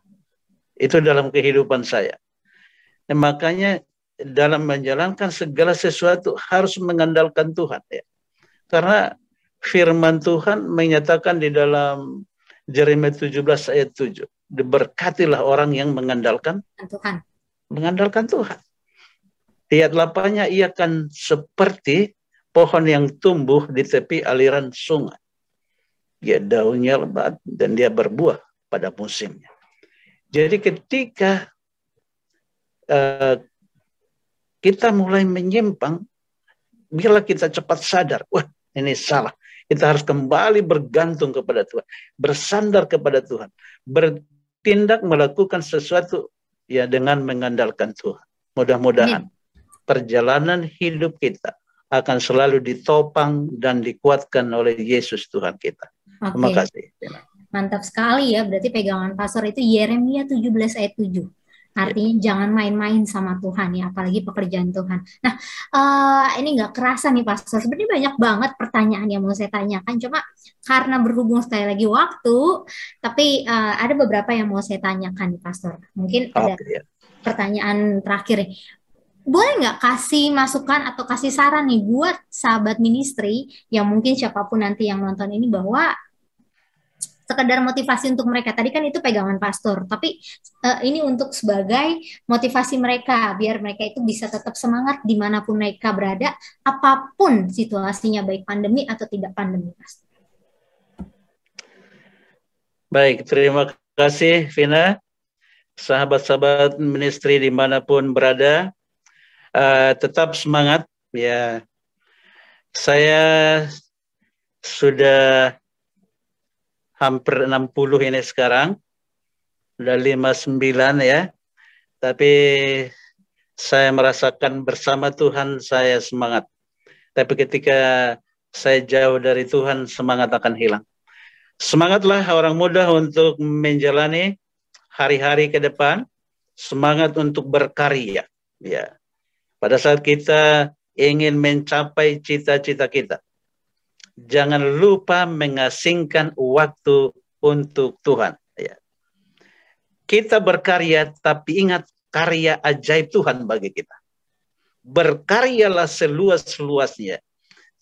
itu dalam kehidupan saya. Nah, makanya dalam menjalankan segala sesuatu harus mengandalkan Tuhan. Ya. Karena firman Tuhan menyatakan di dalam Jeremia 17 ayat 7. Diberkatilah orang yang mengandalkan Tuhan. Mengandalkan Tuhan. Lihat lapanya ia akan seperti pohon yang tumbuh di tepi aliran sungai. Dia daunnya lebat dan dia berbuah pada musimnya. Jadi ketika uh, kita mulai menyimpang, bila kita cepat sadar, wah ini salah. Kita harus kembali bergantung kepada Tuhan, bersandar kepada Tuhan, bertindak melakukan sesuatu ya dengan mengandalkan Tuhan. Mudah-mudahan perjalanan hidup kita akan selalu ditopang dan dikuatkan oleh Yesus Tuhan kita. Okay. Terima kasih. Mantap sekali ya, berarti pegangan pastor itu Yeremia 17 ayat 7. Artinya yeah. jangan main-main sama Tuhan ya, apalagi pekerjaan Tuhan. Nah, uh, ini nggak kerasa nih Pastor. Sebenarnya banyak banget pertanyaan yang mau saya tanyakan. Cuma karena berhubung sekali lagi waktu, tapi uh, ada beberapa yang mau saya tanyakan nih Pastor. Mungkin ada yeah. pertanyaan terakhir nih boleh nggak kasih masukan atau kasih saran nih buat sahabat ministry yang mungkin siapa pun nanti yang nonton ini bahwa sekedar motivasi untuk mereka tadi kan itu pegangan pastor tapi uh, ini untuk sebagai motivasi mereka biar mereka itu bisa tetap semangat di mana pun mereka berada apa pun situasinya baik pandemi atau tidak pandemi pastor. Baik terima kasih Vina sahabat-sahabat ministry di mana pun berada uh, tetap semangat ya. Saya sudah hampir 60 ini sekarang. Sudah 59 ya. Tapi saya merasakan bersama Tuhan saya semangat. Tapi ketika saya jauh dari Tuhan, semangat akan hilang. Semangatlah orang muda untuk menjalani hari-hari ke depan. Semangat untuk berkarya. Ya. Pada saat kita ingin mencapai cita-cita kita, jangan lupa mengasingkan waktu untuk Tuhan. Ya. Kita berkarya, tapi ingat karya ajaib Tuhan bagi kita. Berkaryalah seluas-luasnya,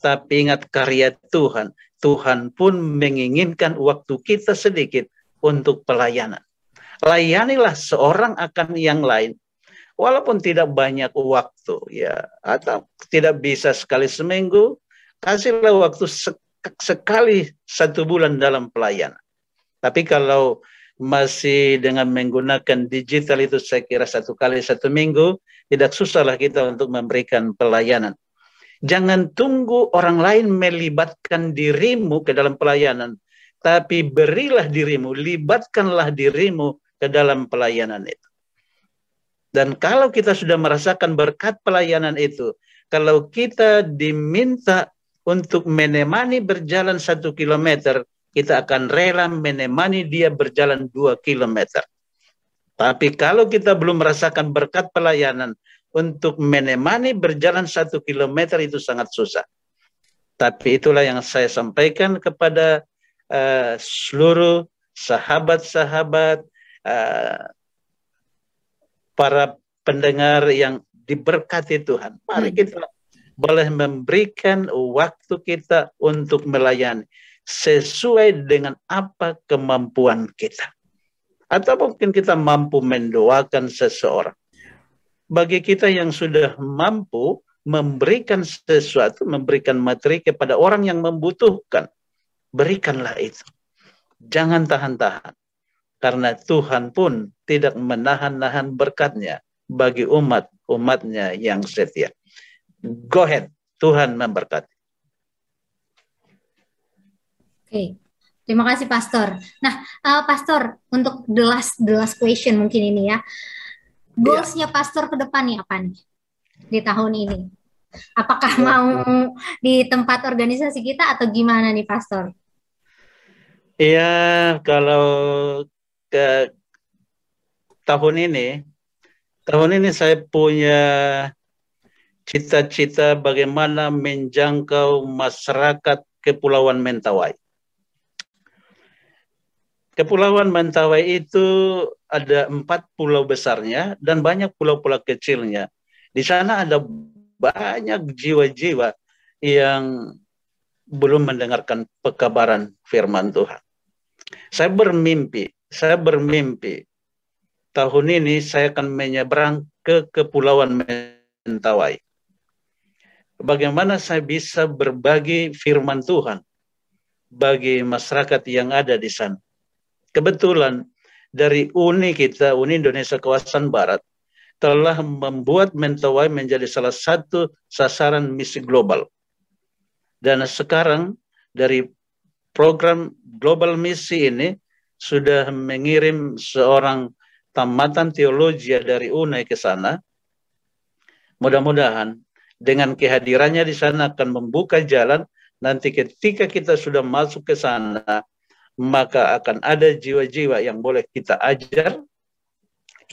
tapi ingat karya Tuhan. Tuhan pun menginginkan waktu kita sedikit untuk pelayanan. Layanilah seorang akan yang lain walaupun tidak banyak waktu ya atau tidak bisa sekali seminggu kasihlah waktu sekali satu bulan dalam pelayanan. Tapi kalau masih dengan menggunakan digital itu saya kira satu kali satu minggu tidak susahlah kita untuk memberikan pelayanan. Jangan tunggu orang lain melibatkan dirimu ke dalam pelayanan tapi berilah dirimu libatkanlah dirimu ke dalam pelayanan itu. Dan kalau kita sudah merasakan berkat pelayanan itu, kalau kita diminta untuk menemani berjalan satu kilometer, kita akan rela menemani dia berjalan dua kilometer. Tapi kalau kita belum merasakan berkat pelayanan, untuk menemani berjalan satu kilometer itu sangat susah. Tapi itulah yang saya sampaikan kepada uh, seluruh sahabat-sahabat uh, para pendengar yang diberkati Tuhan. Mari hmm. kita boleh memberikan waktu kita untuk melayani. sesuai dengan apa kemampuan kita. Atau mungkin kita mampu mendoakan seseorang. Bagi kita yang sudah mampu memberikan sesuatu, memberikan materi kepada orang yang membutuhkan, berikanlah itu. Jangan tahan-tahan. Karena Tuhan pun tidak menahan-nahan berkatnya bagi umat-umatnya yang setia. Go ahead, Tuhan memberkati. Oke, terima kasih Pastor. Nah, uh, Pastor, untuk the last the last question mungkin ini ya, goalsnya yeah. Pastor ke depan nih apa nih di tahun ini? Apakah yeah. mau di tempat organisasi kita atau gimana nih Pastor? Iya, kalau ke tahun ini, tahun ini saya punya cita-cita bagaimana menjangkau masyarakat Kepulauan Mentawai. Kepulauan Mentawai itu ada empat pulau besarnya dan banyak pulau-pulau kecilnya. Di sana ada banyak jiwa-jiwa yang belum mendengarkan pekabaran firman Tuhan. Saya bermimpi, saya bermimpi tahun ini saya akan menyeberang ke Kepulauan Mentawai. Bagaimana saya bisa berbagi firman Tuhan bagi masyarakat yang ada di sana kebetulan dari UNI kita, UNI Indonesia Kawasan Barat, telah membuat Mentawai menjadi salah satu sasaran misi global. Dan sekarang dari program global misi ini sudah mengirim seorang tamatan teologi dari UNI ke sana. Mudah-mudahan dengan kehadirannya di sana akan membuka jalan. Nanti ketika kita sudah masuk ke sana maka akan ada jiwa-jiwa yang boleh kita ajar,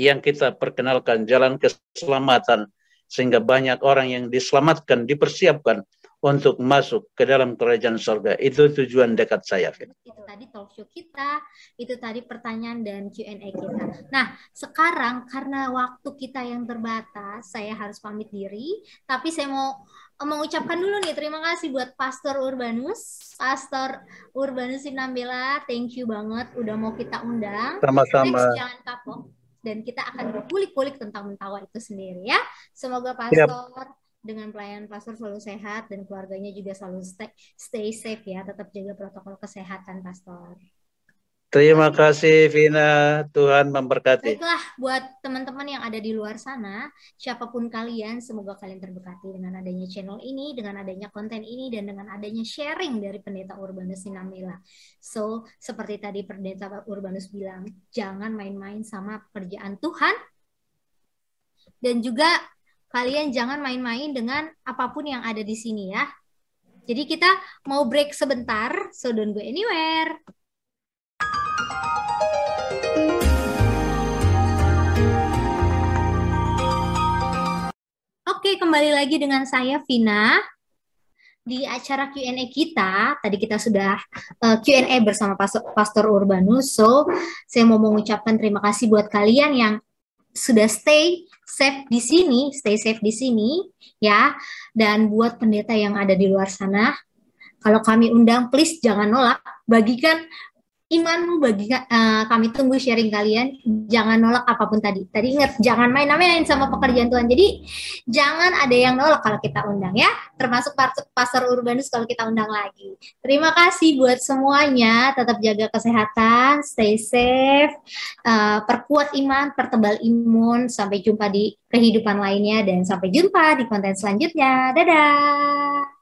yang kita perkenalkan jalan keselamatan, sehingga banyak orang yang diselamatkan, dipersiapkan untuk masuk ke dalam kerajaan surga. Itu tujuan dekat saya. Itu tadi talk show kita, itu tadi pertanyaan dan Q&A kita. Nah, sekarang karena waktu kita yang terbatas, saya harus pamit diri, tapi saya mau mengucapkan dulu nih terima kasih buat Pastor Urbanus, Pastor Urbanus Sinambela, thank you banget udah mau kita undang. Sama-sama. Jangan kapok dan kita akan berkulik-kulik tentang mentawa itu sendiri ya. Semoga Pastor Yep dengan pelayanan pastor selalu sehat dan keluarganya juga selalu stay, stay safe ya, tetap jaga protokol kesehatan pastor. Terima kasih Vina, Tuhan memberkati. Baiklah buat teman-teman yang ada di luar sana, siapa pun kalian, semoga kalian terberkati dengan adanya channel ini, dengan adanya konten ini, dan dengan adanya sharing dari Pendeta Urbanus Sinamela. So, seperti tadi Pendeta Urbanus bilang, jangan main-main sama pekerjaan Tuhan, dan juga kalian jangan main-main dengan apa pun yang ada di sini ya. Jadi kita mau break sebentar, so don't go anywhere. Oke, kembali lagi dengan saya Vina di acara Q&A kita. Tadi kita sudah uh, eh, Q&A bersama Pastor, Pastor Urbanus. So, saya mau mengucapkan terima kasih buat kalian yang sudah stay safe di sini, stay safe di sini ya. Dan buat pendeta yang ada di luar sana, kalau kami undang please jangan nolak, bagikan imanmu bagi uh, kami tunggu sharing kalian. Jangan nolak apa pun tadi. Tadi ingat jangan main-main sama pekerjaan Tuhan. Jadi jangan ada yang nolak kalau kita undang ya. Termasuk pasar urbanus kalau kita undang lagi. Terima kasih buat semuanya. Tetap jaga kesehatan stay safe uh, perkuat iman pertebal imun. Sampai jumpa di kehidupan lainnya dan sampai jumpa di konten selanjutnya. Dadah